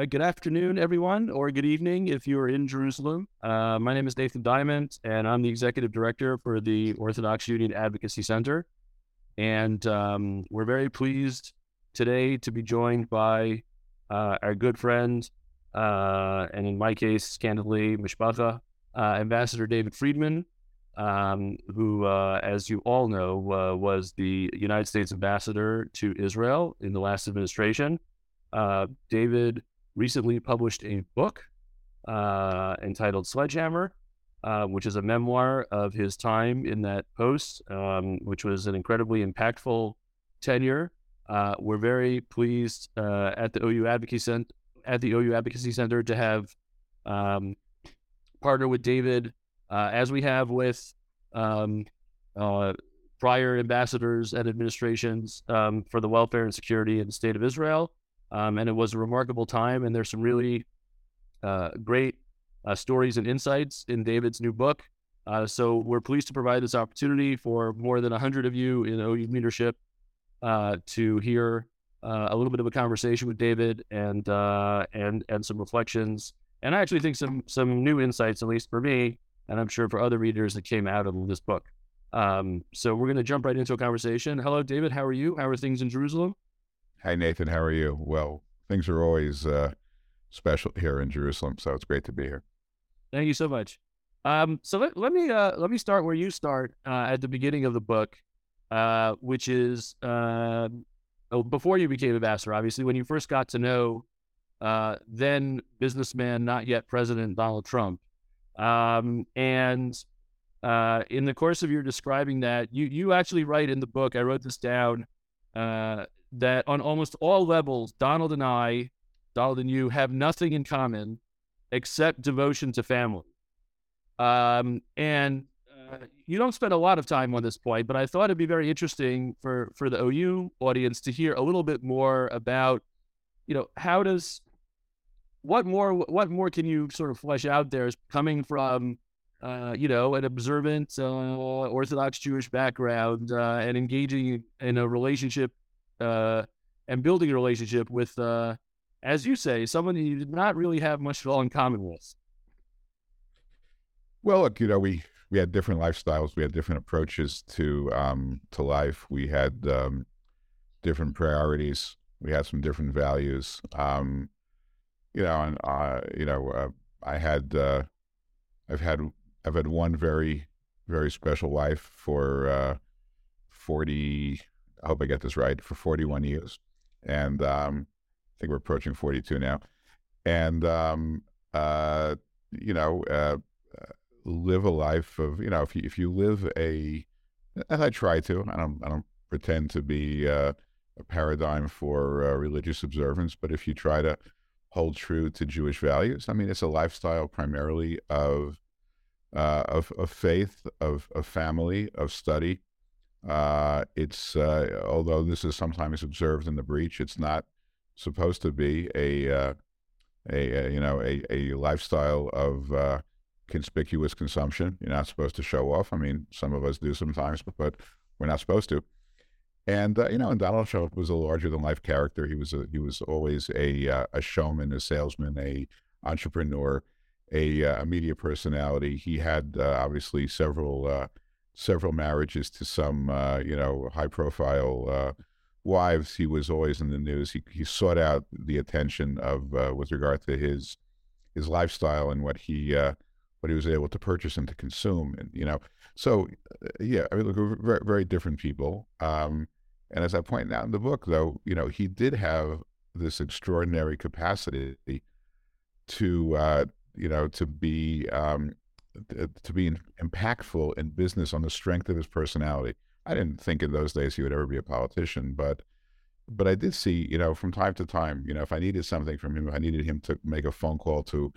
Uh, good afternoon, everyone, or good evening if you are in Jerusalem. Uh, my name is Nathan Diament, and I'm the executive director for the Orthodox Union Advocacy Center. And um, we're very pleased today to be joined by uh, our good friend, uh, and in my case, candidly, Mishpacha, uh, Ambassador David Friedman, um, who, uh, as you all know, was the United States ambassador to Israel in the last administration. David recently published a book uh, entitled Sledgehammer, uh, which is a memoir of his time in that post, um, which was an incredibly impactful tenure. Uh, we're very pleased uh, at the OU Advocacy Center, at the OU Advocacy Center to have um, partnered with David, uh, as we have with um, uh, prior ambassadors and administrations um, for the welfare and security in the state of Israel. Um, and it was a remarkable time. And there's some really uh, great uh, stories and insights in David's new book. Uh, so we're pleased to provide this opportunity for more than 100 of you in OU leadership uh, to hear uh, a little bit of a conversation with David and uh, and and some reflections. And I actually think some some new insights, at least for me, and I'm sure for other readers that came out of this book. Um, so we're going to jump right into a conversation. Hello, David. How are you? How are things in Jerusalem? Hi, Nathan. How are you? Well, things are always uh, special here in Jerusalem, so it's great to be here. Thank you so much. Um, so let, let me uh, let me start where you start uh, at the beginning of the book, uh, which is um, oh, before you became ambassador. Obviously, when you first got to know uh, then businessman, not yet President Donald Trump, um, and uh, in the course of your describing that, you you actually write in the book. I wrote this down that on almost all levels, Donald and I, Donald and you, have nothing in common except devotion to family. Um, and uh, you don't spend a lot of time on this point, but I thought it'd be very interesting for for the OU audience to hear a little bit more about, you know, how does what more what more can you sort of flesh out there is coming from uh, you know, an observant uh, Orthodox Jewish background uh, and engaging in a relationship uh, and building a relationship with, uh, as you say, someone you did not really have much at all in common with. Well, look, you know, we we had different lifestyles. We had different approaches to um, to life. We had um, different priorities. We had some different values. Um, you know, and uh, you know, uh, I had uh, I've had I've had one very very special wife for uh, forty I hope I get this right, for 41 years. And um, I think we're approaching 42 now. And, um, uh, you know, uh, live a life of, you know, if you, if you live a, and I try to, I don't, I don't pretend to be uh, a paradigm for uh, religious observance, but if you try to hold true to Jewish values, I mean, it's a lifestyle primarily of, uh, of, of faith, of, of family, of study, uh, it's uh, although this is sometimes observed in the breach, it's not supposed to be a, uh, a, a, you know a, a lifestyle of uh, conspicuous consumption. You're not supposed to show off. I mean, some of us do sometimes, but, we're not supposed to. And uh, you know, and Donald Trump was a larger than life character. He was a, he was always a uh, a showman, a salesman, a entrepreneur, a, a media personality. He had obviously several several marriages to some, uh, you know, high profile uh, wives. He was always in the news. He, he sought out the attention of, uh, with regard to his, his lifestyle and what he, uh, what he was able to purchase and to consume. And, you know, so uh, yeah, I mean, look, very, very different people. Um, and as I point out in the book, though, you know, he did have this extraordinary capacity to, uh, you know, to be, um, to be impactful in business on the strength of his personality. I didn't think in those days he would ever be a politician, but but I did see, you know, from time to time, you know, if I needed something from him, if I needed him to make a phone call to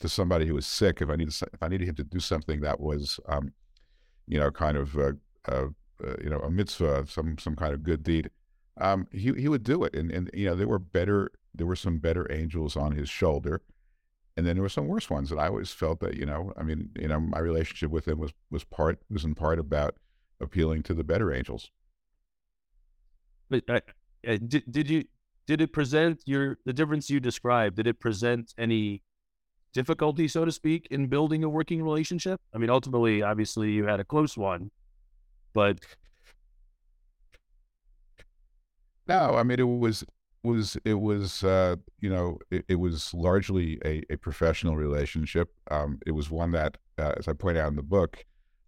to somebody who was sick, if I needed if I needed him to do something that was, um, you know, kind of uh, uh, uh, you know a mitzvah, some some kind of good deed, um, he he would do it, and and you know there were better there were some better angels on his shoulder and then there were some worse ones that I always felt that you know, I mean, you know, my relationship with him was was part was in part about appealing to the better angels. But uh, uh, did did you did it present your the difference you described? Did it present any difficulty, so to speak, in building a working relationship? I mean, ultimately, obviously, you had a close one, but no, I mean, it was was it was uh, you know it, it was largely a, a professional relationship. Um, it was one that, uh, as I point out in the book,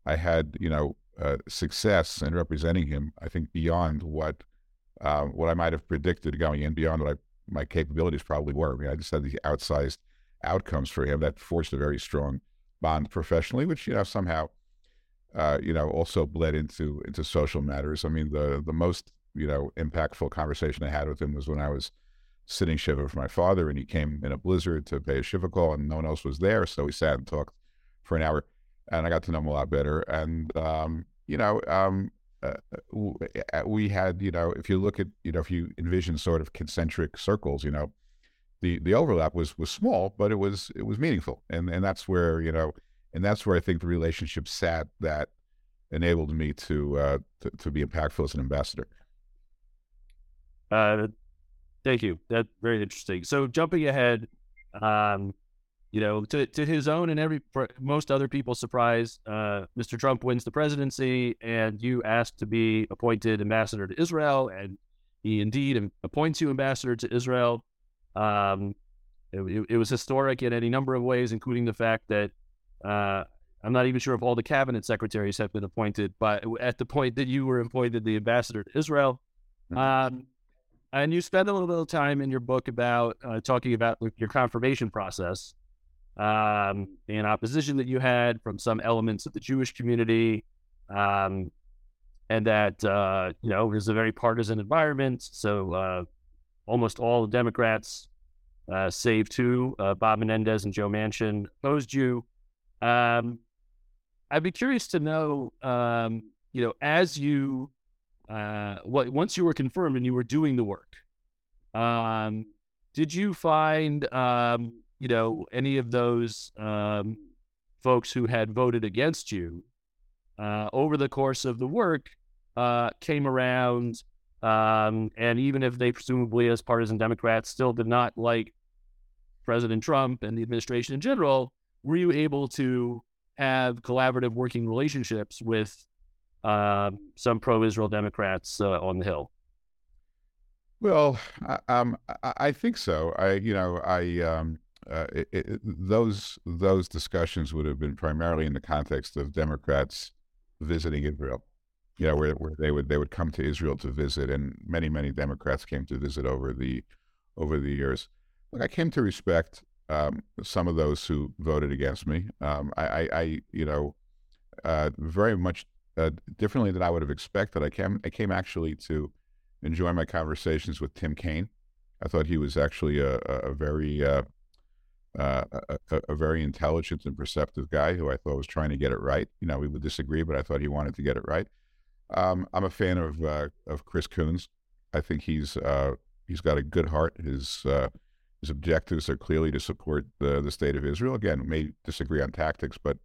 I had you know uh, success in representing him. I think beyond what uh, what I might have predicted going in, beyond what I, my capabilities probably were. I mean, I just had these outsized outcomes for him that forced a very strong bond professionally, which you know somehow uh, you know also bled into into social matters. I mean, the the most you know impactful conversation I had with him was when I was sitting shiva for my father, and he came in a blizzard to pay a shiva call, and no one else was there, so we sat and talked for an hour, and I got to know him a lot better. And um, you know, um, uh, uh we had you know, if you look at you know, if you envision sort of concentric circles, you know, the the overlap was was small, but it was it was meaningful, and and that's where you know, and that's where I think the relationship sat that enabled me to uh, to, to be impactful as an ambassador. Uh, thank you. That's very interesting. So jumping ahead, um, you know, to, to his own and every most other people's surprise, uh, Mr. Trump wins the presidency, and you asked to be appointed ambassador to Israel, and he indeed appoints you ambassador to Israel. Um, it, it, was historic in any number of ways, including the fact that uh, I'm not even sure if all the cabinet secretaries have been appointed, but at the point that you were appointed the ambassador to Israel, mm-hmm. um, and you spend a little bit of time in your book about uh, talking about your confirmation process um, and opposition that you had from some elements of the Jewish community, um, and that uh, you know it was a very partisan environment. So uh, almost all the Democrats, uh, save two, uh, Bob Menendez and Joe Manchin, opposed you. Um, I'd be curious to know, um, you know, as you uh, what once you were confirmed and you were doing the work, um, did you find um, you know any of those um, folks who had voted against you uh, over the course of the work uh, came around, um, and even if they presumably, as partisan Democrats, still did not like President Trump and the administration in general, were you able to have collaborative working relationships with um, some pro-Israel Democrats uh, on the Hill? Well, I, um, I think so. I, you know, I um, uh, it, it, those those discussions would have been primarily in the context of Democrats visiting Israel. You know, where, where they would they would come to Israel to visit, and many many Democrats came to visit over the over the years. Look, I came to respect um, some of those who voted against me. Um, I, I, I, you know, uh, very much uh, differently than I would have expected. I came, I came actually to enjoy my conversations with Tim Kaine. I thought he was actually a, a very, uh, uh, a, a, very intelligent and perceptive guy who I thought was trying to get it right. You know, we would disagree, but I thought he wanted to get it right. Um, I'm a fan of uh, of Chris Coons. I think he's uh, he's got a good heart. His his objectives are clearly to support the the state of Israel. Again, may disagree on tactics, but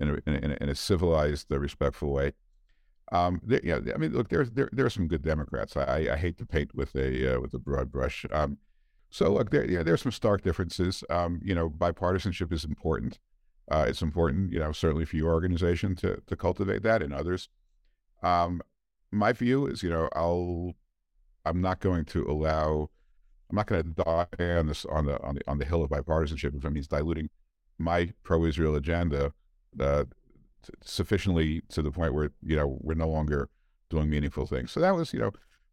in a, in a, in a civilized, uh, respectful way. Um, I mean, look, there's there there are some good Democrats. I, I hate to paint with a uh, with a broad brush. Um, so look, there yeah, there's some stark differences. Um, you know, bipartisanship is important. Uh, it's important, you know, certainly for your organization to to cultivate that and others. Um, my view is, you know, I'll I'm not going to allow I'm not going to die on this on the on the on the hill of bipartisanship if it means diluting my pro-Israel agenda uh, sufficiently to the point where you know we're no longer doing meaningful things. So that was you know,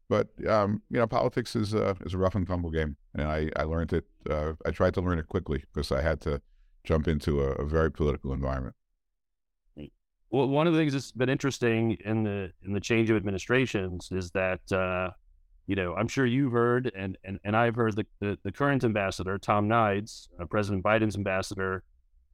but um, you know, politics is a is a rough and tumble game, and I I learned it. Uh, I tried to learn it quickly because I had to jump into a, a, very political environment. Well, one of the things that's been interesting in the in the change of administrations is that uh, you know I'm sure you've heard and and, and I've heard the, the, the current ambassador Tom Nides, uh, President Biden's ambassador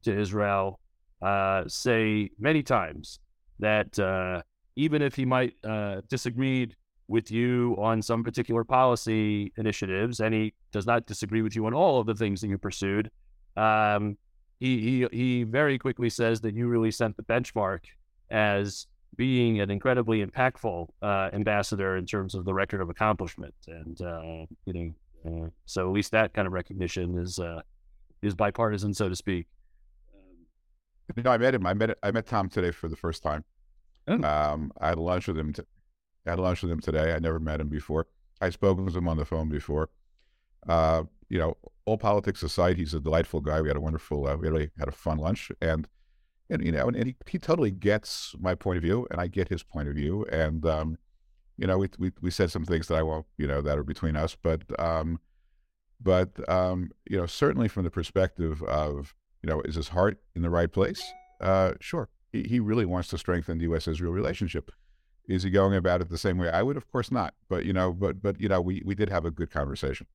to Israel, uh, say many times that uh, even if he might uh, disagreed with you on some particular policy initiatives, and he does not disagree with you on all of the things that you pursued, um, he, he he very quickly says that you really set the benchmark as being an incredibly impactful uh, ambassador in terms of the record of accomplishment. And uh, you know, Uh, so at least that kind of recognition is uh, is bipartisan, so to speak. You know, I met him. I met I met Tom today for the first time. Oh. Um, I had lunch with him. T- I had lunch with him today. I never met him before. I'd spoken with him on the phone before. Uh, you know, all politics aside, he's a delightful guy. We had a wonderful, uh, we really had a fun lunch, and and you know, and, and he, he totally gets my point of view, and I get his point of view, and um, you know, we we we said some things that I won't, you know, that are between us, but um, but um, you know, certainly from the perspective of you know, is his heart in the right place? Uh, sure. He, he really wants to strengthen the U.S. Israel relationship. Is he going about it the same way I would? Of course not. But you know, but but you know, we we did have a good conversation.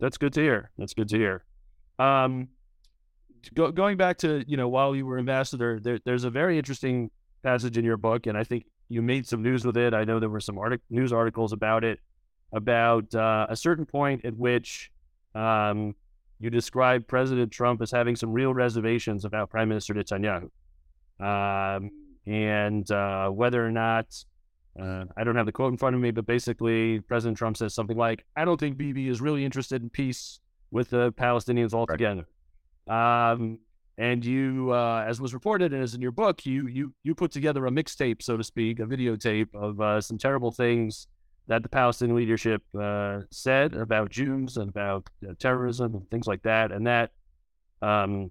That's good to hear. That's good to hear. Um, go, going back to you know while you were ambassador, there, there's a very interesting passage in your book, and I think you made some news with it. I know there were some artic- news articles about it, about uh, a certain point at which um, you described President Trump as having some real reservations about Prime Minister Netanyahu, um, and uh, whether or not uh, I don't have the quote in front of me, but basically, President Trump says something like, "I don't think Bibi is really interested in peace with the Palestinians altogether." Right. Um, and you, uh, as was reported and as in your book, you you you put together a mixtape, so to speak, a videotape of uh, some terrible things that the Palestinian leadership uh, said about Jews and about uh, terrorism and things like that, and that um,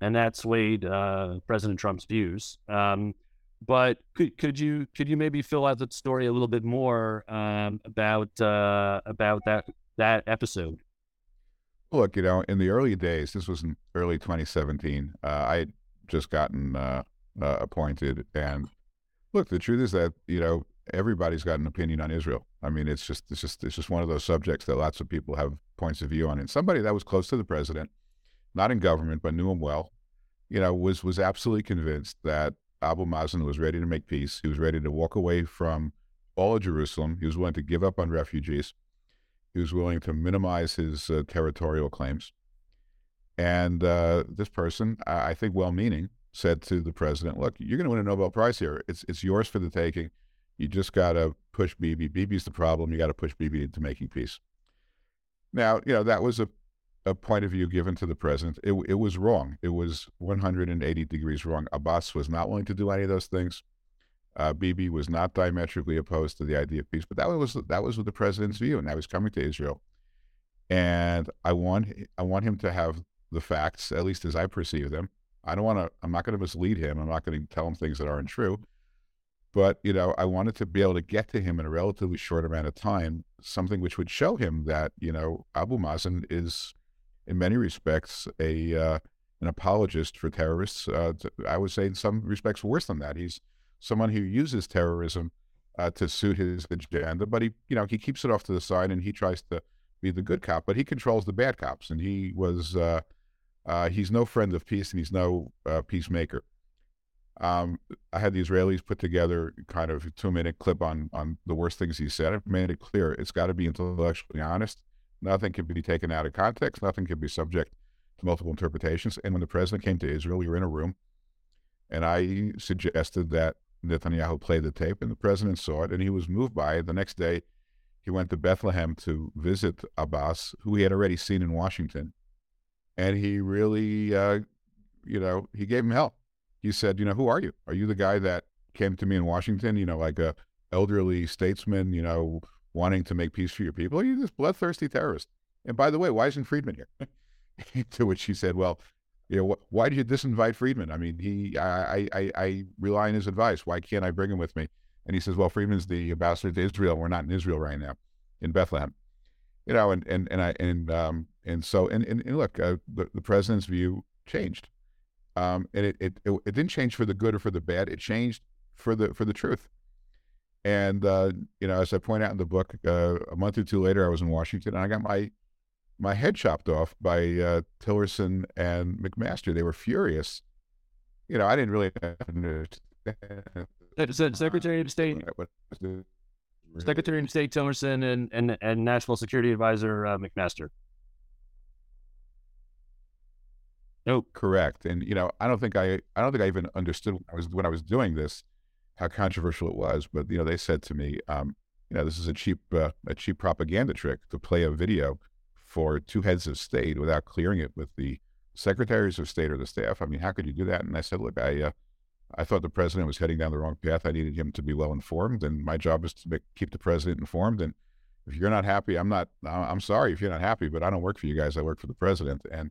and that swayed uh, President Trump's views. Um, but could could you could you maybe fill out the story a little bit more um, about uh, about that that episode? Look, you know, in the early days, this was in early 2017. Uh, I had just gotten uh, appointed, and look, the truth is that you know everybody's got an opinion on Israel. I mean, it's just it's just it's just one of those subjects that lots of people have points of view on. And somebody that was close to the president, not in government but knew him well, you know, was was absolutely convinced that Abu Mazen was ready to make peace. He was ready to walk away from all of Jerusalem. He was willing to give up on refugees. He was willing to minimize his uh, territorial claims. And uh, this person, I think well meaning, said to the president, Look, you're going to win a Nobel Prize here. It's, it's yours for the taking. You just got to push Bibi. Bibi's the problem. You got to push Bibi into making peace. Now, you know, that was a a point of view given to the president. It, it was wrong. It was 180 degrees wrong. Abbas was not willing to do any of those things. Uh, Bibi was not diametrically opposed to the idea of peace, but that was that was the president's view, and now he's coming to Israel. And I want I want him to have the facts, at least as I perceive them. I don't want to. I'm not going to mislead him. I'm not going to tell him things that aren't true. But you know, I wanted to be able to get to him in a relatively short amount of time, something which would show him that you know Abu Mazen is in many respects, a uh, an apologist for terrorists. Uh, I would say, in some respects, worse than that. He's someone who uses terrorism uh, to suit his agenda, but he, you know, he keeps it off to the side and he tries to be the good cop, but he controls the bad cops, and he was. Uh, uh, he's no friend of peace, and he's no uh, peacemaker. Um, I had the Israelis put together kind of a two minute clip on on the worst things he said. I've made it clear it's got to be intellectually honest. Nothing can be taken out of context. Nothing can be subject to multiple interpretations. And when the president came to Israel, we were in a room, and I suggested that Netanyahu play the tape, and the president saw it, and he was moved by it. The next day, he went to Bethlehem to visit Abbas, who he had already seen in Washington, and he really, uh, you know, he gave him hell. He said, "You know, who are you? Are you the guy that came to me in Washington? You know, like a elderly statesman? You know, wanting to make peace for your people. Are You're this bloodthirsty terrorist. And by the way, why isn't Friedman here? to which he said, well, you know, wh- why did you disinvite Friedman? I mean, he, I, I, I rely on his advice. Why can't I bring him with me? And he says, well, Friedman's the ambassador to Israel. We're not in Israel right now, in Bethlehem. You know, and and and I and um and so and and, and look, uh, the, the president's view changed, um, and it, it it it didn't change for the good or for the bad. It changed for the for the truth. And uh, you know, as I point out in the book, uh, a month or two later, I was in Washington, and I got my my head chopped off by uh, Tillerson and McMaster. They were furious. You know, I didn't really understand. Secretary of State, Secretary of State Tillerson and and, and National Security Advisor uh, McMaster. No, correct. And you know, I don't think I I don't think I even understood when I was when I was doing this how controversial it was, but you know, they said to me, um, you know, this is a cheap uh, a cheap propaganda trick to play a video for two heads of state without clearing it with the secretaries of state or the staff. I mean, how could you do that? And I said, look, I uh, I thought the president was heading down the wrong path. I needed him to be well informed, and my job is to make, keep the president informed. And if you're not happy, I'm not. I'm sorry if you're not happy, but I don't work for you guys. I work for the president, and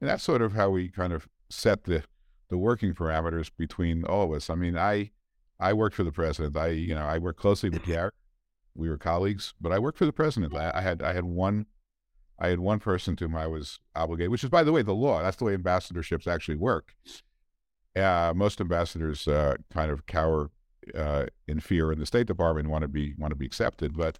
and that's sort of how we kind of set the the working parameters between all of us. I mean, I I work for the president. I you know I work closely with Gary. We were colleagues, but I worked for the president. I, I had I had one I had one person to whom I was obligated, which is, by the way, the law. That's the way ambassadorships actually work. Uh, most ambassadors uh, kind of cower uh, in fear in the State Department, want to be want to be accepted. But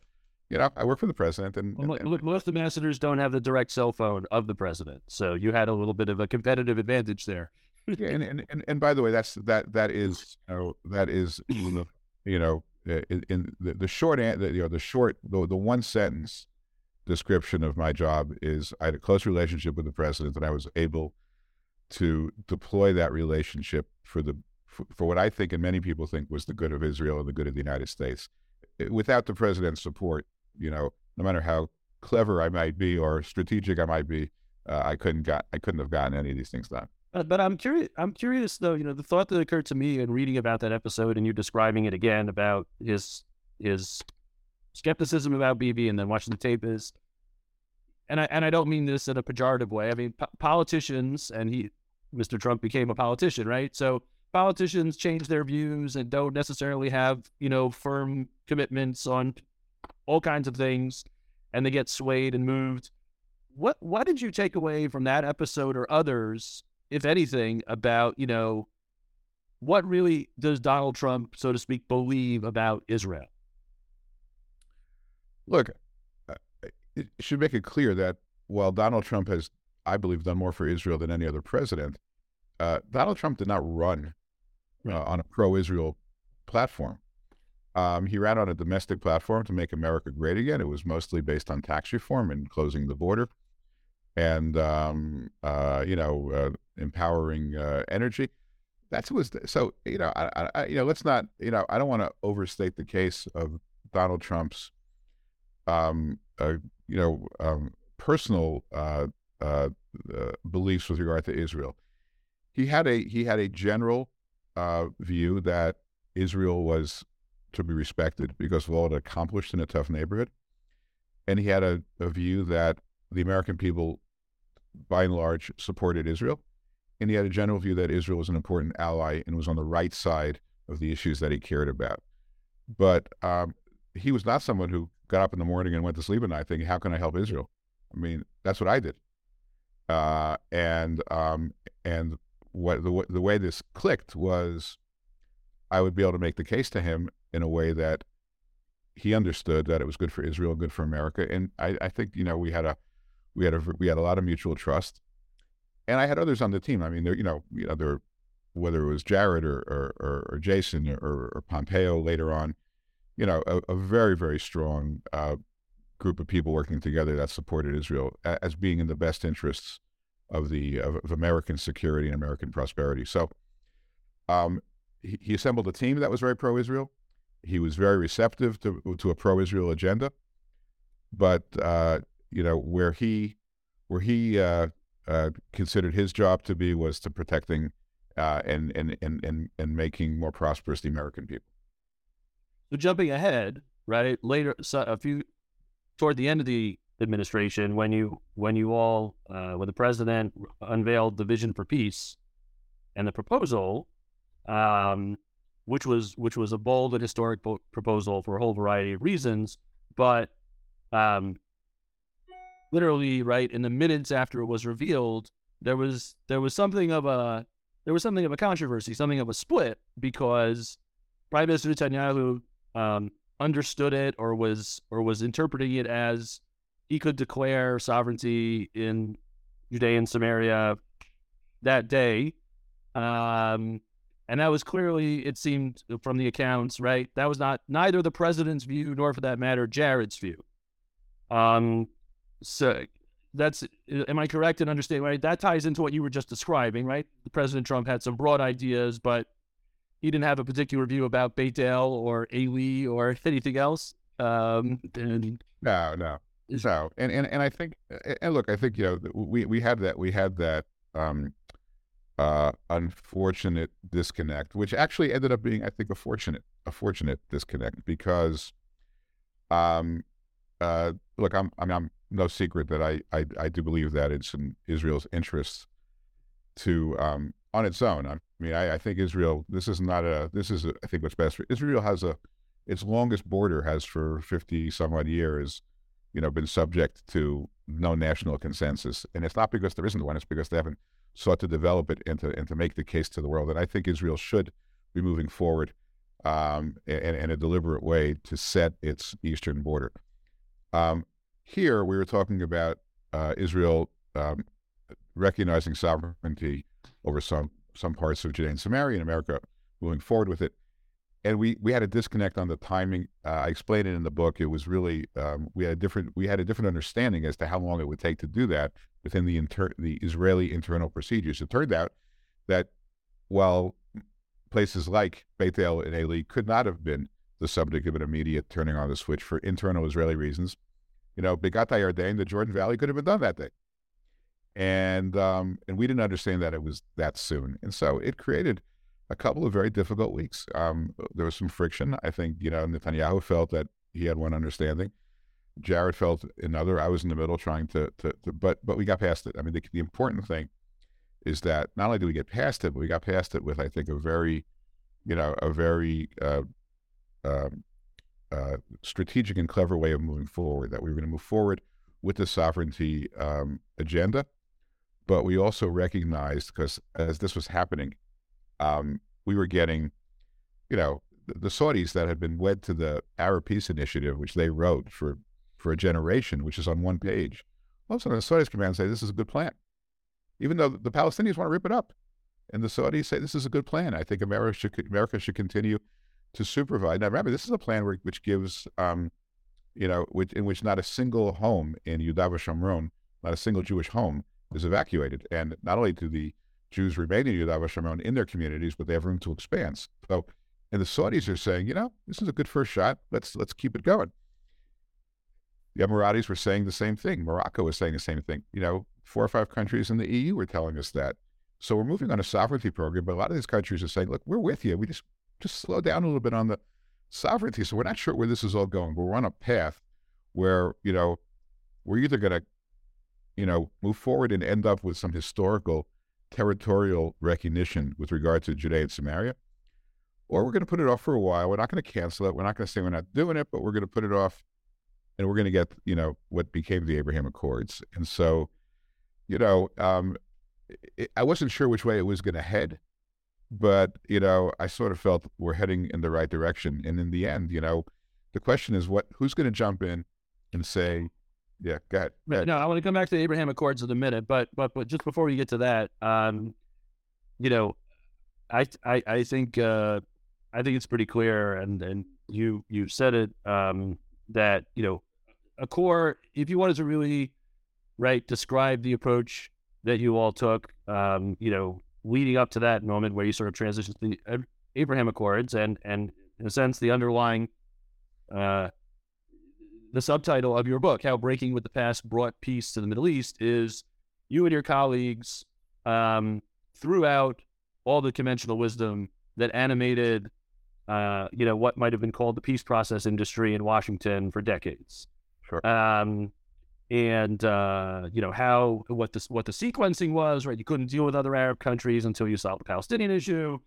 you know, I work for the president, and, well, and, most ambassadors don't have the direct cell phone of the president, so you had a little bit of a competitive advantage there. yeah, and, and, and and by the way, that's that that is you know, that is you know in, in the, the short the, you know the short the, the one sentence description of my job is I had a close relationship with the president, and I was able to deploy that relationship for the for, for what I think and many people think was the good of Israel and the good of the United States. Eh, without the president's support, you know, no matter how clever I might be or strategic I might be, uh, I couldn't got I couldn't have gotten any of these things done. But, but I'm curious. I'm curious though. You know, the thought that occurred to me in reading about that episode and you describing it again about his his skepticism about Bibi and then watching the tape is, and I and I don't mean this in a pejorative way. I mean po- politicians and he, Mr. Trump became a politician, right? So politicians change their views and don't necessarily have you know firm commitments on all kinds of things, and they get swayed and moved. What what did you take away from that episode or others, if anything, about you know what really does Donald Trump, so to speak, believe about Israel? Look, uh, it should make it clear that while Donald Trump has, I believe, done more for Israel than any other president, uh, Donald Trump did not run uh, on a pro-Israel platform. Um, he ran on a domestic platform to make America great again. It was mostly based on tax reform and closing the border, and um, uh, you know, uh, empowering uh, energy. That's was so. You know, I, I, you know, let's not. You know, I don't want to overstate the case of Donald Trump's um, uh, you know, um, personal uh, uh, beliefs with regard to Israel. He had a he had a general view that Israel was to be respected because of all it accomplished in a tough neighborhood, and he had a, a view that the American people, by and large, supported Israel, and he had a general view that Israel was an important ally and was on the right side of the issues that he cared about. But um, he was not someone who got up in the morning and went to sleep at night thinking, how can I help Israel? I mean, that's what I did. Uh, and um, and what the, the way this clicked was I would be able to make the case to him in a way that he understood that it was good for Israel, good for America. And I, I think, you know, we had a, we had a, we had a lot of mutual trust and I had others on the team. I mean, there, you know, you know, there, whether it was Jared or, or, or, Jason or, or Pompeo later on, you know, a, a very, very strong uh, group of people working together that supported Israel as being in the best interests of the of, of American security and American prosperity. So, um, he, he, assembled a team that was very pro-Israel. He was very receptive to to a pro-Israel agenda, but uh, you know where he where he uh, uh considered his job to be was to protecting uh, and, and and and and making more prosperous the American people. So jumping ahead, right later, so a few toward the end of the administration, when you when you all uh, when the president unveiled the vision for peace and the proposal, um, which was which was a bold and historic proposal for a whole variety of reasons, but um, literally right in the minutes after it was revealed, there was there was something of a there was something of a controversy, something of a split because Prime Minister Netanyahu um, understood it or was or was interpreting it as he could declare sovereignty in Judea and Samaria that day. Um, and that was clearly, it seemed from the accounts, right? That was not neither the president's view nor, for that matter, Jared's view. Um, so that's, am I correct in understanding, right? That ties into what you were just describing, right? The President Trump had some broad ideas, but he didn't have a particular view about Beit El or Eli or anything else. Um, and no, no, no. And and and I think, and look, I think you know, we we had that we had that um, uh, unfortunate disconnect, which actually ended up being, I think, a fortunate a fortunate disconnect because, um, uh, look, I'm I mean, I'm no secret that I I, I do believe that it's in Israel's interests to um, on its own. I mean, I, I think Israel. This is not a. This is a, I think what's best for Israel has a its longest border has for 50 some odd years, you know, been subject to no national consensus. And it's not because there isn't one, it's because they haven't sought to develop it and to, and to make the case to the world. And I think Israel should be moving forward um, in, in, a deliberate way to set its eastern border. Um, here, we were talking about uh, Israel um, recognizing sovereignty over some, some parts of Judea and Samaria and America moving forward with it and we we had a disconnect on the timing. Uh, I explained it in the book. It was really um, we had a different we had a different understanding as to how long it would take to do that within the inter- the Israeli internal procedures. It turned out that while places like Beit El and Eli could not have been the subject of an immediate turning on the switch for internal Israeli reasons, you know, Begat Yarden, the Jordan Valley, could have been done that day. And um, and we didn't understand that it was that soon, and so it created a couple of very difficult weeks. Um, there was some friction. I think, you know, Netanyahu felt that he had one understanding. Jared felt another. I was in the middle trying to, to, to but but we got past it. I mean, the, the, important thing is that not only did we get past it, but we got past it with, I think, a very, you know, a very uh, uh, uh, strategic and clever way of moving forward. That we were going to move forward with the sovereignty um, agenda, but we also recognized because as this was happening, um, we were getting, you know, the, Saudis that had been wed to the Arab Peace Initiative, which they wrote for for a generation, which is on one page. All of a sudden, the Saudis come and say this is a good plan, even though the Palestinians want to rip it up, and the Saudis say this is a good plan. I think America should America should continue to supervise. Now, remember, this is a plan where, which gives, um, you know, which, in which not a single home in Yudav Shomron, not a single Jewish home, is evacuated, and not only do the Jews remain in Yudav Shomron in their communities, but they have room to expand. So, and the Saudis are saying, you know, this is a good first shot. Let's let's keep it going. The Emiratis were saying the same thing. Morocco was saying the same thing. You know, four or five countries in the EU were telling us that. So we're moving on a sovereignty program, but a lot of these countries are saying, look, we're with you. We just just slow down a little bit on the sovereignty. So we're not sure where this is all going, but we're on a path where, you know, we're either going to, you know, move forward and end up with some historical territorial recognition with regard to Judea and Samaria, or we're going to put it off for a while. We're not going to cancel it. We're not going to say we're not doing it, but we're going to put it off, and we're going to get you know what became the Abraham Accords. And so, you know, um, it, I wasn't sure which way it was going to head, but you know, I sort of felt we're heading in the right direction. And in the end, you know, the question is what who's going to jump in and say yeah, go ahead. Go ahead. No, I want to come back to the Abraham Accords in a minute, but but but just before we get to that, um, you know, I I I think uh, I think it's pretty clear, and and you you said it um, that you know, a core. If you wanted to really, right, describe the approach that you all took, um, you know, leading up to that moment where you sort of transitioned to the Abraham Accords, and and in a sense, the underlying uh, the subtitle of your book, How Breaking with the Past Brought Peace to the Middle East, is you and your colleagues um, throughout all the conventional wisdom that animated, uh, you know, what might have been called the peace process industry in Washington for decades. Sure. Um, and uh, you know how what the what the sequencing was, right? You couldn't deal with other Arab countries until you solved the Palestinian issue.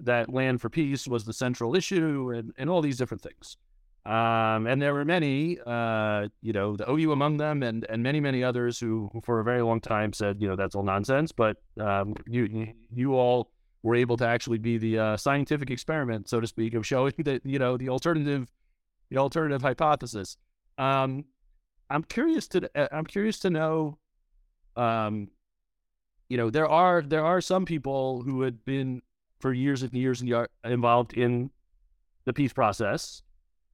That land for peace was the central issue, and, and all these different things. Um, and there were many, uh, you know, the OU among them, and and many many others who, for a very long time said, you know, that's all nonsense. But um, you you all were able to actually be the uh, scientific experiment, so to speak, of showing that you know the alternative, the alternative hypothesis. Um, I'm curious to uh, I'm curious to know, um, you know, there are there are some people who had been for years and years and years involved in the peace process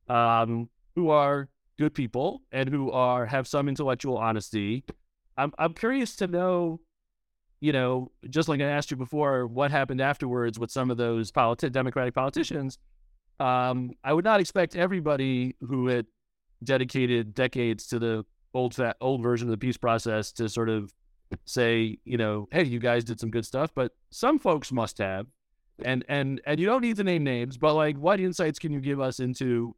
um, who are good people and who are have some intellectual honesty. I'm I'm curious to know, you know, just like I asked you before, what happened afterwards with some of those politi- Democratic politicians. Um, I would not expect everybody who had dedicated decades to the old fat, old version of the peace process to sort of say, you know, hey, you guys did some good stuff, but some folks must have. And and and you don't need to name names, but like, what insights can you give us into?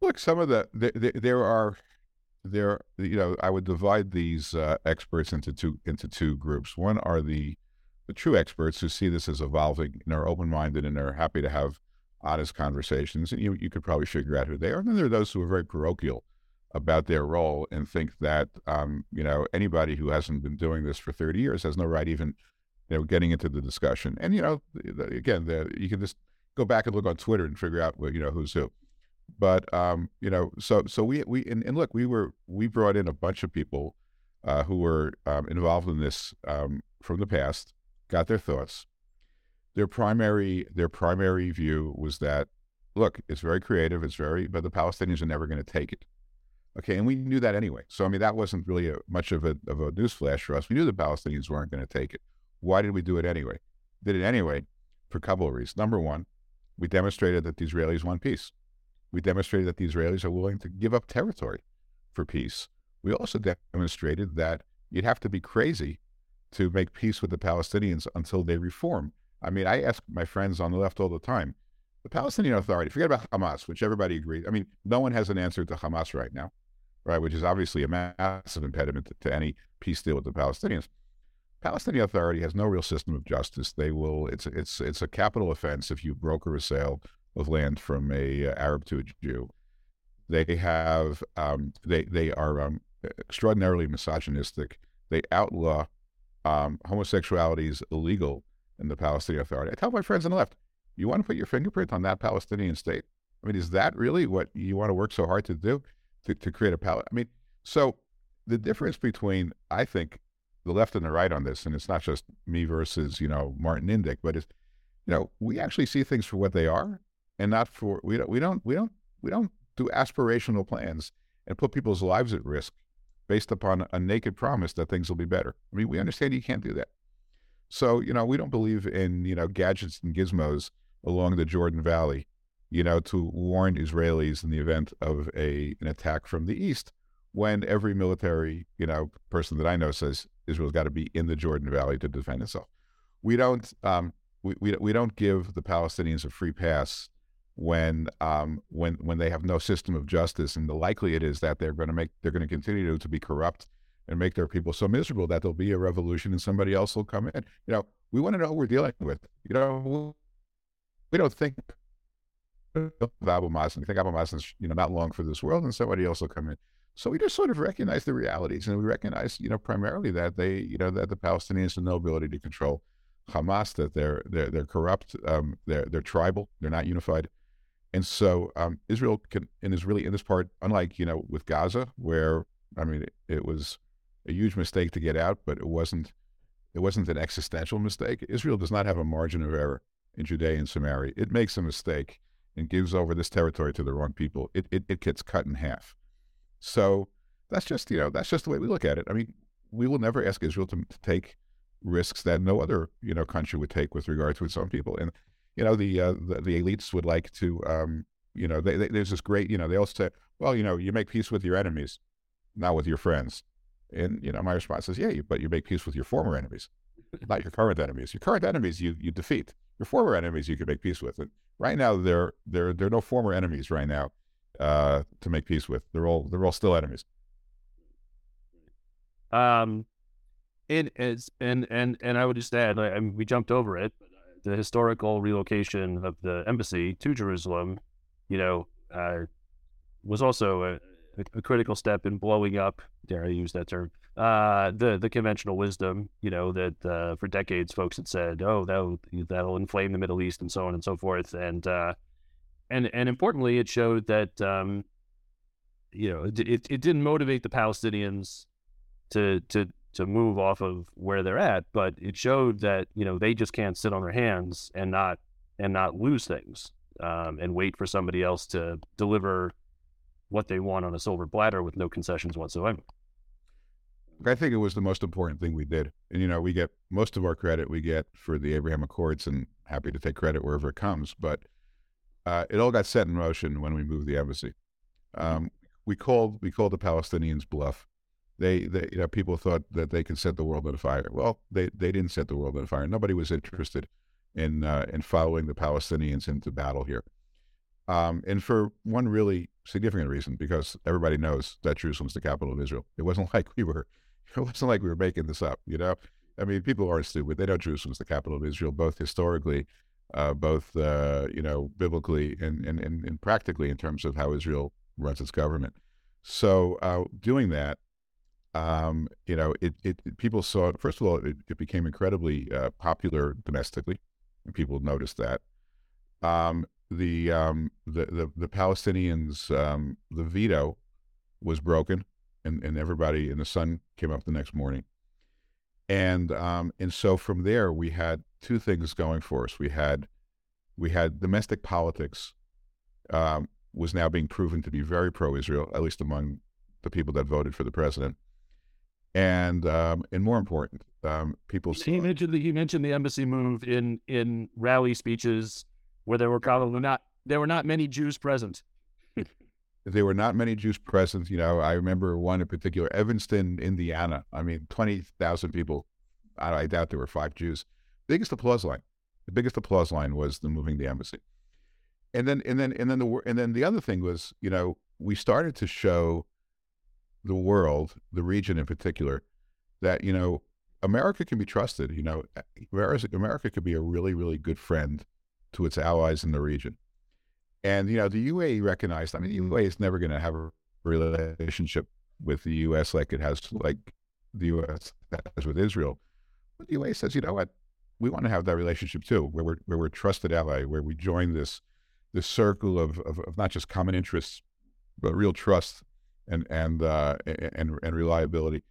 Look, some of the, the, the there are there you know I would divide these uh, experts into two into two groups. One are the the true experts who see this as evolving and are open minded and are happy to have honest conversations. And you you could probably figure out who they are. And then there are those who are very parochial about their role and think that um, you know anybody who hasn't been doing this for 30 years has no right even you know getting into the discussion. And you know again, the, you can just go back and look on Twitter and figure out you know who's who. But um, you know, so so we we and, and, look, we were we brought in a bunch of people uh, who were um, involved in this um, from the past, got their thoughts. Their primary their primary view was that look, it's very creative, it's very, but the Palestinians are never going to take it. Okay, and we knew that anyway. So I mean, that wasn't really a, much of a of a newsflash for us. We knew the Palestinians weren't going to take it. Why did we do it anyway? Did it anyway for a couple of reasons. Number one, we demonstrated that the Israelis want peace. We demonstrated that the Israelis are willing to give up territory for peace. We also demonstrated that you'd have to be crazy to make peace with the Palestinians until they reform. I mean, I ask my friends on the left all the time the Palestinian Authority, forget about Hamas, which everybody agrees. I mean, no one has an answer to Hamas right now right, which is obviously a massive impediment to, to any peace deal with the Palestinians. Palestinian Authority has no real system of justice. They will. It's it's it's a capital offense if you broker a sale of land from a uh, Arab to a Jew. They have um, they they are um, extraordinarily misogynistic. They outlaw um, homosexuality is illegal in the Palestinian Authority. I tell my friends on the left, you want to put your fingerprint on that Palestinian state? I mean, is that really what you want to work so hard to do? to, to create a palette. I mean, so the difference between, I think, the left and the right on this, and it's not just me versus, you know, Martin Indyk, but it's, you know, we actually see things for what they are and not for, we don't, we don't, we don't, we don't do aspirational plans and put people's lives at risk based upon a naked promise that things will be better. I mean, we understand you can't do that. So, you know, we don't believe in, you know, gadgets and gizmos along the Jordan Valley you know, to warn Israelis in the event of a an attack from the east, when every military, you know, person that I know says Israel's got to be in the Jordan Valley to defend itself. We don't um, we, we, we don't give the Palestinians a free pass when um, when when they have no system of justice, and the likelihood is that they're going to make they're going to continue to, to be corrupt and make their people so miserable that there'll be a revolution and somebody else will come in. You know, we want to know who we're dealing with. You know, we don't think of Abu Mazen. We think Abu Mazen's, you know, not long for this world, and somebody else will come in. So we just sort of recognize the realities, and we recognize, you know, primarily that they, you know, that the Palestinians have no ability to control Hamas, that they're they're they're corrupt, um, they're they're tribal, they're not unified, and so um, Israel can and is really in this part, unlike you know with Gaza, where I mean it, it was a huge mistake to get out, but it wasn't it wasn't an existential mistake. Israel does not have a margin of error in Judea and Samaria. It makes a mistake and gives over this territory to the wrong people, it, it, it gets cut in half. So that's just, you know, that's just the way we look at it. I mean, we will never ask Israel to, to take risks that no other, you know, country would take with regard to its own people. And, you know, the, uh, the, the, elites would like to, um, you know, they, they, there's this great, you know, they all say, well, you know, you make peace with your enemies, not with your friends. And, you know, my response is, yeah, you, but you make peace with your former enemies, not your current enemies. Your current enemies you, you defeat. Your former enemies you can make peace with. And right now there there there are no former enemies right now uh, to make peace with. They're all they're all still enemies. Um, it is, and and and I would just add, I mean, we jumped over it. The historical relocation of the embassy to Jerusalem, you know, uh, was also a, a, critical step in blowing up. Dare I use that term? Uh, the the conventional wisdom, you know, that uh, for decades folks had said, oh, that'll that'll inflame the Middle East and so on and so forth, and uh, and and importantly, it showed that um, you know it, it, it didn't motivate the Palestinians to to to move off of where they're at, but it showed that you know they just can't sit on their hands and not and not lose things um, and wait for somebody else to deliver what they want on a silver platter with no concessions whatsoever. I think it was the most important thing we did. And, you know, we get most of our credit we get for the Abraham Accords and happy to take credit wherever it comes. But uh, it all got set in motion when we moved the embassy. Um, we called we called the Palestinians bluff. They, they you know people thought that they could set the world on fire. Well, they they didn't set the world on fire. Nobody was interested in uh, in following the Palestinians into battle here. Um, and for one really significant reason, because everybody knows that Jerusalem's the capital of Israel. It wasn't like we were, it wasn't like we were making this up. You know, I mean, people aren't stupid. They know Jerusalem's the capital of Israel, both historically, uh, both uh, you know, biblically, and, and and and practically in terms of how Israel runs its government. So uh, doing that, um, you know, it, it, people saw it. First of all, it, it became incredibly uh, popular domestically, and people noticed that. Um, the, um, the the the Palestinians, um, the veto was broken, and and everybody and the sun came up the next morning, and um, and so from there we had two things going for us. We had we had domestic politics um, was now being proven to be very pro-Israel, at least among the people that voted for the president. And um, and more important, um, people. He mentioned the he mentioned the embassy move in in rally speeches where there were probably not there were not many Jews present. there were not many Jews present. You know, I remember one in particular, Evansville, Indiana. I mean, twenty thousand people. I, I doubt there were five Jews. Biggest applause line. The biggest applause line was the moving the embassy and then and then and then the and then the other thing was, you know, we started to show the world, the region in particular, that you know America can be trusted. You know, America could be a really really good friend to its allies in the region. And you know, the UAE recognized. I mean, the UAE is never going to have a relationship with the U.S. like it has like the U.S. has with Israel. But the UAE says, you know what, we want to have that relationship too, where we're where we're a trusted ally, where we join this this circle of, of, of, not just common interests, but real trust and and uh, and and reliability.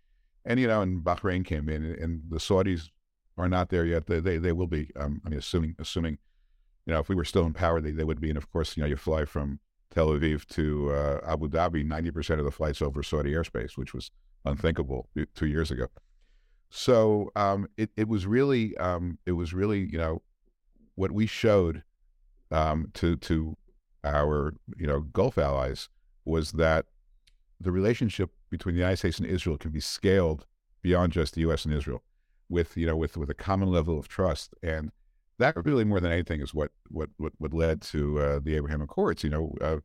And you know, and Bahrain came in, and the Saudis are not there yet. They they, they will be. Um, I mean, assuming assuming, you know, if we were still in power, they, they would be. And of course, you know, you fly from Tel Aviv to uh, Abu Dhabi, ninety percent of the flights over Saudi airspace, which was unthinkable two years ago. So um, it it was really um, it was really you know what we showed um, to to our you know Gulf allies was that the relationship between the United States and Israel can be scaled beyond just the U.S. and Israel, with you know with with a common level of trust, and that really more than anything is what what what, what led to uh, the Abraham Accords. You know, uh,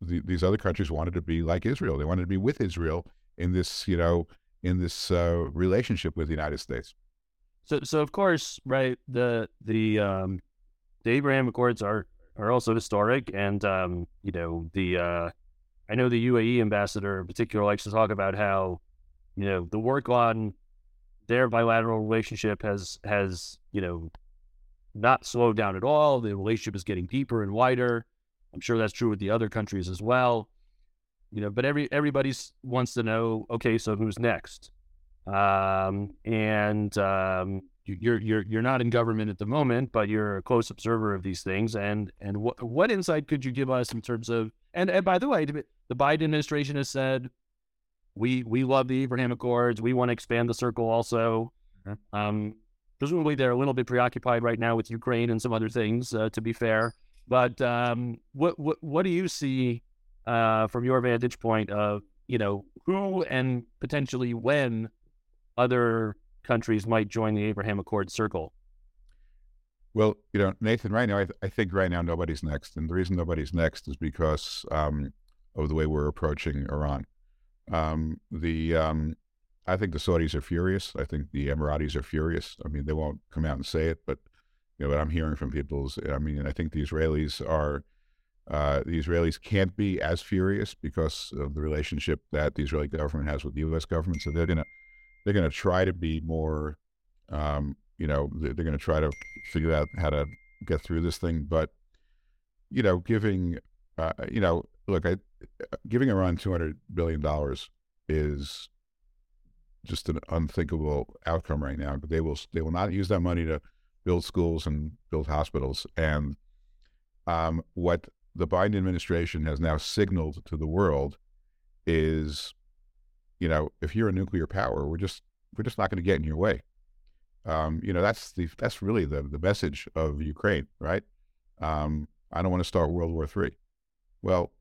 the, these other countries wanted to be like Israel; they wanted to be with Israel in this you know in this uh, relationship with the United States. So, so of course, right the the um, the Abraham Accords are are also historic, and um, you know the uh, I know the UAE ambassador in particular likes to talk about how you know the work on their bilateral relationship has has you know not slowed down at all. The relationship is getting deeper and wider. I'm sure that's true with the other countries as well. You know, but every everybody wants to know, okay, so who's next? Um, and um, you're you're you're not in government at the moment, but you're a close observer of these things. And and what what insight could you give us in terms of and and by the way, the Biden administration has said we we love the Abraham Accords. We want to expand the circle also. Mm-hmm. Um, presumably, they're a little bit preoccupied right now with Ukraine and some other things. Uh, to be fair, but um, what what what do you see uh, from your vantage point of you know who and potentially when other countries might join the Abraham Accord circle? Well, you know, Nathan, right now, I, th- I think right now nobody's next. And the reason nobody's next is because um, of the way we're approaching Iran. Um, the um, I think the Saudis are furious. I think the Emiratis are furious. I mean, they won't come out and say it, but you know what I'm hearing from people is, I mean, I think the Israelis are uh, the Israelis can't be as furious because of the relationship that the Israeli government has with the U.S. government. So they're gonna they're to try to be more, um, you know, they're, they're to try to figure out how to get through this thing. But, you know, giving, uh, you know, look, I, giving Iran $200 billion is just an unthinkable outcome right now. They will, they will not use that money to build schools and build hospitals. And um, what the Biden administration has now signaled to the world is you know, if you're a nuclear power, we're just we're just not going to get in your way. Um, you know, that's the that's really the the message of Ukraine, right? Um, I don't want to start World War Three. Well,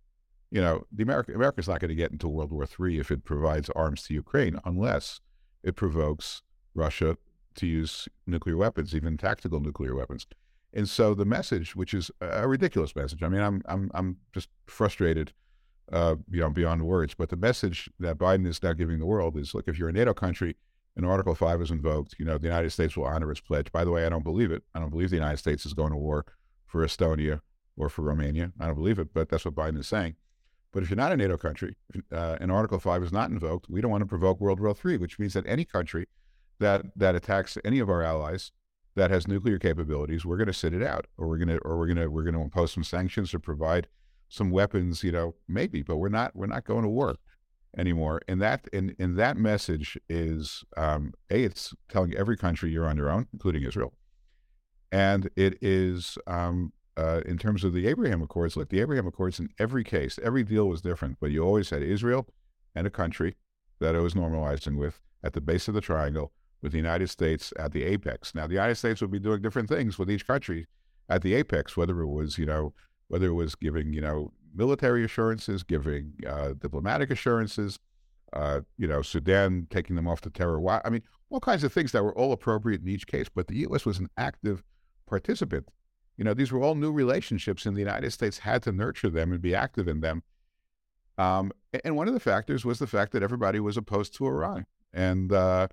you know, the America America's not going to get into World War III if it provides arms to Ukraine unless it provokes Russia to use nuclear weapons, even tactical nuclear weapons. And so the message, which is a ridiculous message, I mean, I'm I'm I'm just frustrated, uh, you know, beyond words. But the message that Biden is now giving the world is: look, if you're a NATO country and Article Five is invoked, you know, the United States will honor its pledge. By the way, I don't believe it. I don't believe the United States is going to war for Estonia or for Romania. I don't believe it, but that's what Biden is saying. But if you're not a NATO country uh, and Article 5 is not invoked, we don't want to provoke World War III, which means that any country that, that attacks any of our allies that has nuclear capabilities, we're going to sit it out, or we're going to, or we're going to, we're going to impose some sanctions or provide some weapons, you know, maybe, but we're not, we're not going to war anymore. And that, and, and that message is, um, a, it's telling every country you're on your own, including Israel, and it is um, uh, in terms of the Abraham Accords, look, the Abraham Accords in every case, every deal was different, but you always had Israel and a country that it was normalizing with at the base of the triangle, with the United States at the apex. Now, the United States would be doing different things with each country at the apex, whether it was, you know, whether it was giving, you know, military assurances, giving uh, diplomatic assurances, uh, you know, Sudan taking them off the terror. I mean, all kinds of things that were all appropriate in each case. But the U.S. was an active participant you know, these were all new relationships, and the United States had to nurture them and be active in them. Um, and one of the factors was the fact that everybody was opposed to Iran, and uh,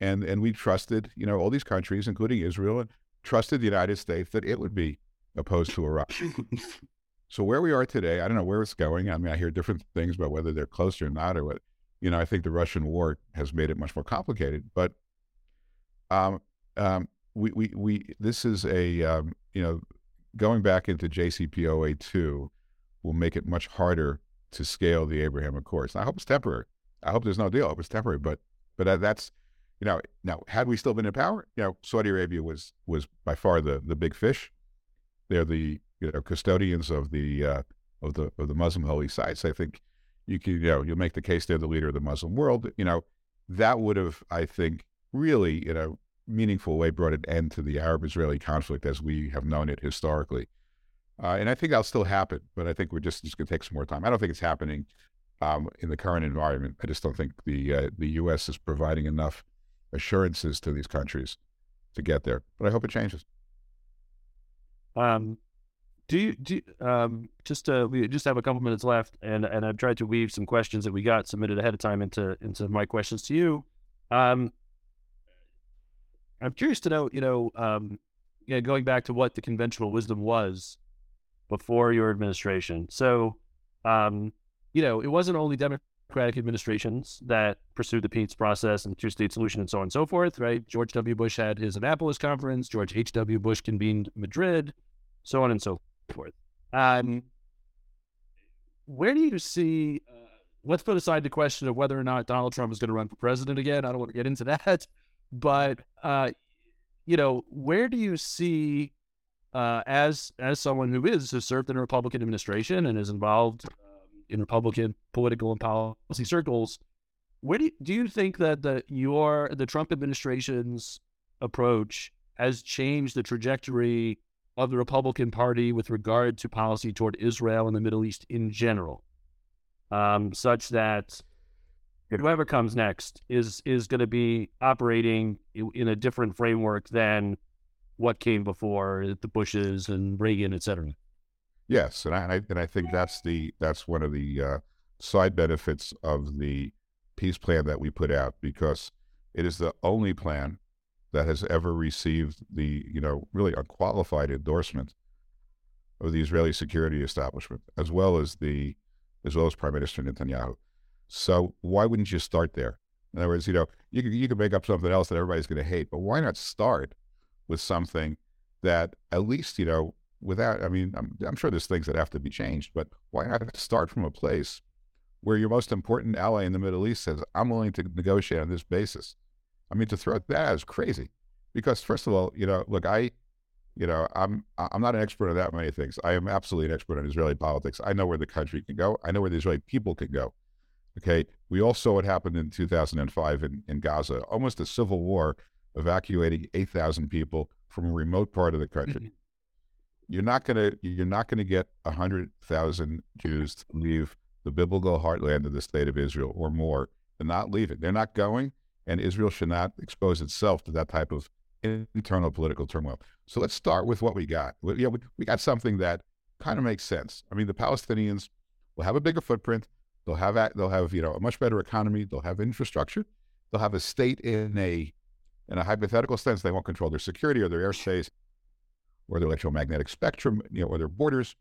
and and we trusted, you know, all these countries, including Israel, and trusted the United States that it would be opposed to Iran. so where we are today, I don't know where it's going. I mean, I hear different things about whether they're close or not, or what. You know, I think the Russian war has made it much more complicated. But um, um, we, we, we this is a um, you know going back into JCPOA two will make it much harder to scale the Abraham Accords. I hope it's temporary. I hope there's no deal. I hope it's temporary. But but that's you know now had we still been in power, you know Saudi Arabia was was by far the the big fish. They're the you know custodians of the uh, of the of the Muslim holy sites. I think you can you know you'll make the case they're the leader of the Muslim world. You know that would have I think really you know meaningful way brought an end to the Arab Israeli conflict as we have known it historically. Uh, and I think that'll still happen, but I think we're just, just going to take some more time. I don't think it's happening um, in the current environment. I just don't think the uh, the U.S. is providing enough assurances to these countries to get there. But I hope it changes. Um, do you do um, just uh, we just have a couple minutes left, and and I've tried to weave some questions that we got submitted ahead of time into into my questions to you. Um, I'm curious to know, you know, um, yeah, going back to what the conventional wisdom was before your administration. So, um, you know, it wasn't only Democratic administrations that pursued the peace process and two-state solution and so on and so forth, right? George W. Bush had his Annapolis conference. George H. W. Bush convened Madrid, so on and so forth. Um, where do you see? Uh, let's put aside the question of whether or not Donald Trump is going to run for president again. I don't want to get into that. But uh, you know, where do you see uh, as as someone who is has served in a Republican administration and is involved um, in Republican political and policy circles? Where do you, do you think that the your the Trump administration's approach has changed the trajectory of the Republican Party with regard to policy toward Israel and the Middle East in general, um, such that whoever comes next is is going to be operating in a different framework than what came before the Bushes and Reagan, et cetera. Yes, and I and I think that's the that's one of the uh, side benefits of the peace plan that we put out because it is the only plan that has ever received the you know really unqualified endorsement of the Israeli security establishment as well as the as well as Prime Minister Netanyahu. So why wouldn't you start there? In other words, you know, you could, you could make up something else that everybody's going to hate, but why not start with something that at least, you know, without, I mean, I'm, I'm sure there's things that have to be changed, but why not start from a place where your most important ally in the Middle East says, I'm willing to negotiate on this basis? I mean, to throw that out is crazy because first of all, you know, look, I, you know, I'm I'm not an expert on that many things. I am absolutely an expert on Israeli politics. I know where the country can go. I know where the Israeli people can go. Okay. We all saw what happened in 2005 in, in Gaza, almost a civil war, evacuating 8,000 people from a remote part of the country. Mm-hmm. you're not gonna you're not gonna get a hundred thousand Jews to leave the biblical heartland of the state of Israel or more. They're not leaving. They're not going, and Israel should not expose itself to that type of internal political turmoil. So let's start with what we got. We, you know, we, we got something that kind of makes sense. I mean, the Palestinians will have a bigger footprint. They'll have they'll have you know a much better economy. They'll have infrastructure. They'll have a state in a in a hypothetical sense. They won't control their security or their airspace or their electromagnetic spectrum, you know, or their borders.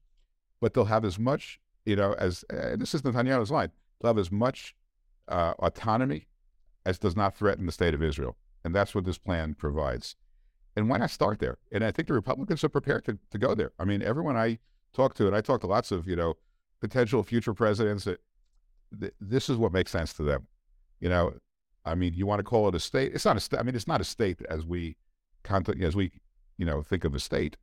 But they'll have as much you know as this is Netanyahu's line. They'll have as much uh, autonomy as does not threaten the state of Israel, and that's what this plan provides. And why not start there? And I think the Republicans are prepared to, to go there. I mean, everyone I talk to, and I talk to lots of, you know, potential future presidents, th- this is what makes sense to them. You know, I mean, you want to call it a state? It's not a state. I mean, it's not a state as we, as we, you know, think of a state.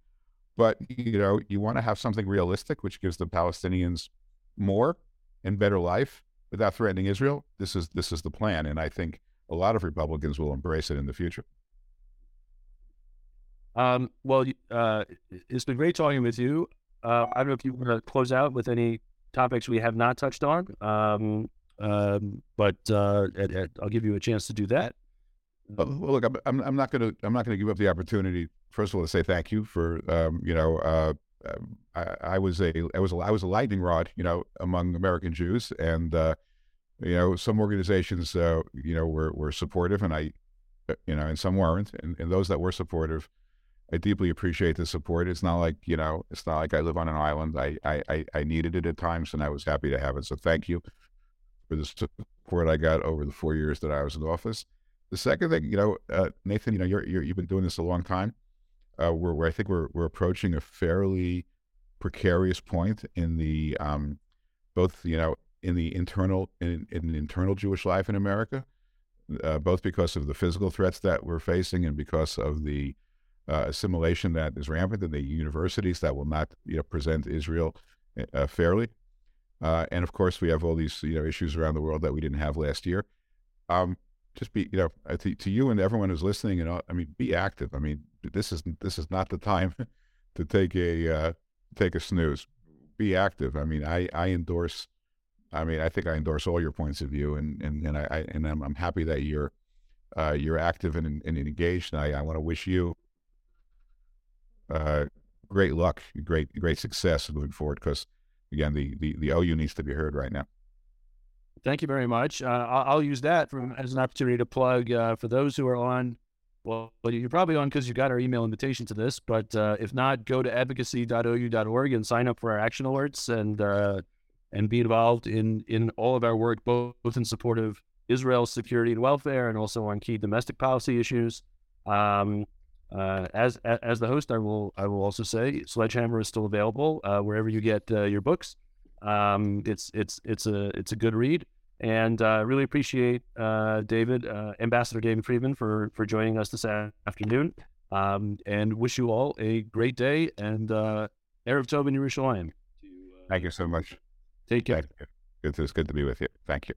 But you know, you want to have something realistic, which gives the Palestinians more and better life without threatening Israel. This is this is the plan, and I think a lot of Republicans will embrace it in the future. Um, well, uh, it's been great talking with you. Uh, I don't know if you want to close out with any topics we have not touched on, um, um, but uh, I'll give you a chance to do that. Well, look, I'm, I'm not going to I'm not going to give up the opportunity. First of all, to say thank you for um, you know uh, um, I, I, was a I was a, I was a lightning rod you know among American Jews, and uh, you know some organizations uh, you know were were supportive, and I you know and some weren't, and, and those that were supportive I deeply appreciate the support. It's not like, you know, it's not like I live on an island. I, I, I needed it at times and I was happy to have it. So thank you for the support I got over the four years that I was in office. The second thing, you know, uh, Nathan, you know, you're, you have been doing this a long time. Uh, we're, we're, I think we're, we're approaching a fairly precarious point in the, um, both, you know, in the internal, in, in internal Jewish life in America, uh, both because of the physical threats that we're facing and because of the, uh, assimilation that is rampant in the universities that will not you know, present Israel uh, fairly. Uh, and of course, we have all these you know issues around the world that we didn't have last year. Um, just be you know to, to you and everyone who's listening, and I mean, be active. I mean, this is this is not the time to take a uh, take a snooze. Be active. I mean, I I endorse. I mean, I think I endorse all your points of view, and and and I, I and I'm, I'm happy that you're uh, you're active and, and engaged. And I, I want to wish you uh, great luck, great great success moving forward. Because again, the, the the OU needs to be heard right now. Thank you very much. Uh, I'll, use that as an opportunity to plug uh, for those who are on. Well, you're probably on because you got our email invitation to this, but uh, if not, go to advocacy.ou.org and sign up for our action alerts and uh, and be involved in in all of our work, both, both in support of Israel's security and welfare, and also on key domestic policy issues. Um, uh, as as the host, I will I will also say Sledgehammer is still available uh, wherever you get uh, your books. Um, it's it's it's a it's a good read, and I uh, really appreciate uh, David uh, Ambassador David Friedman for for joining us this afternoon. Um, and wish you all a great day and uh, Erev Tov in Yerushalayim. Thank you so much. Take care. It's good to be with you. Thank you.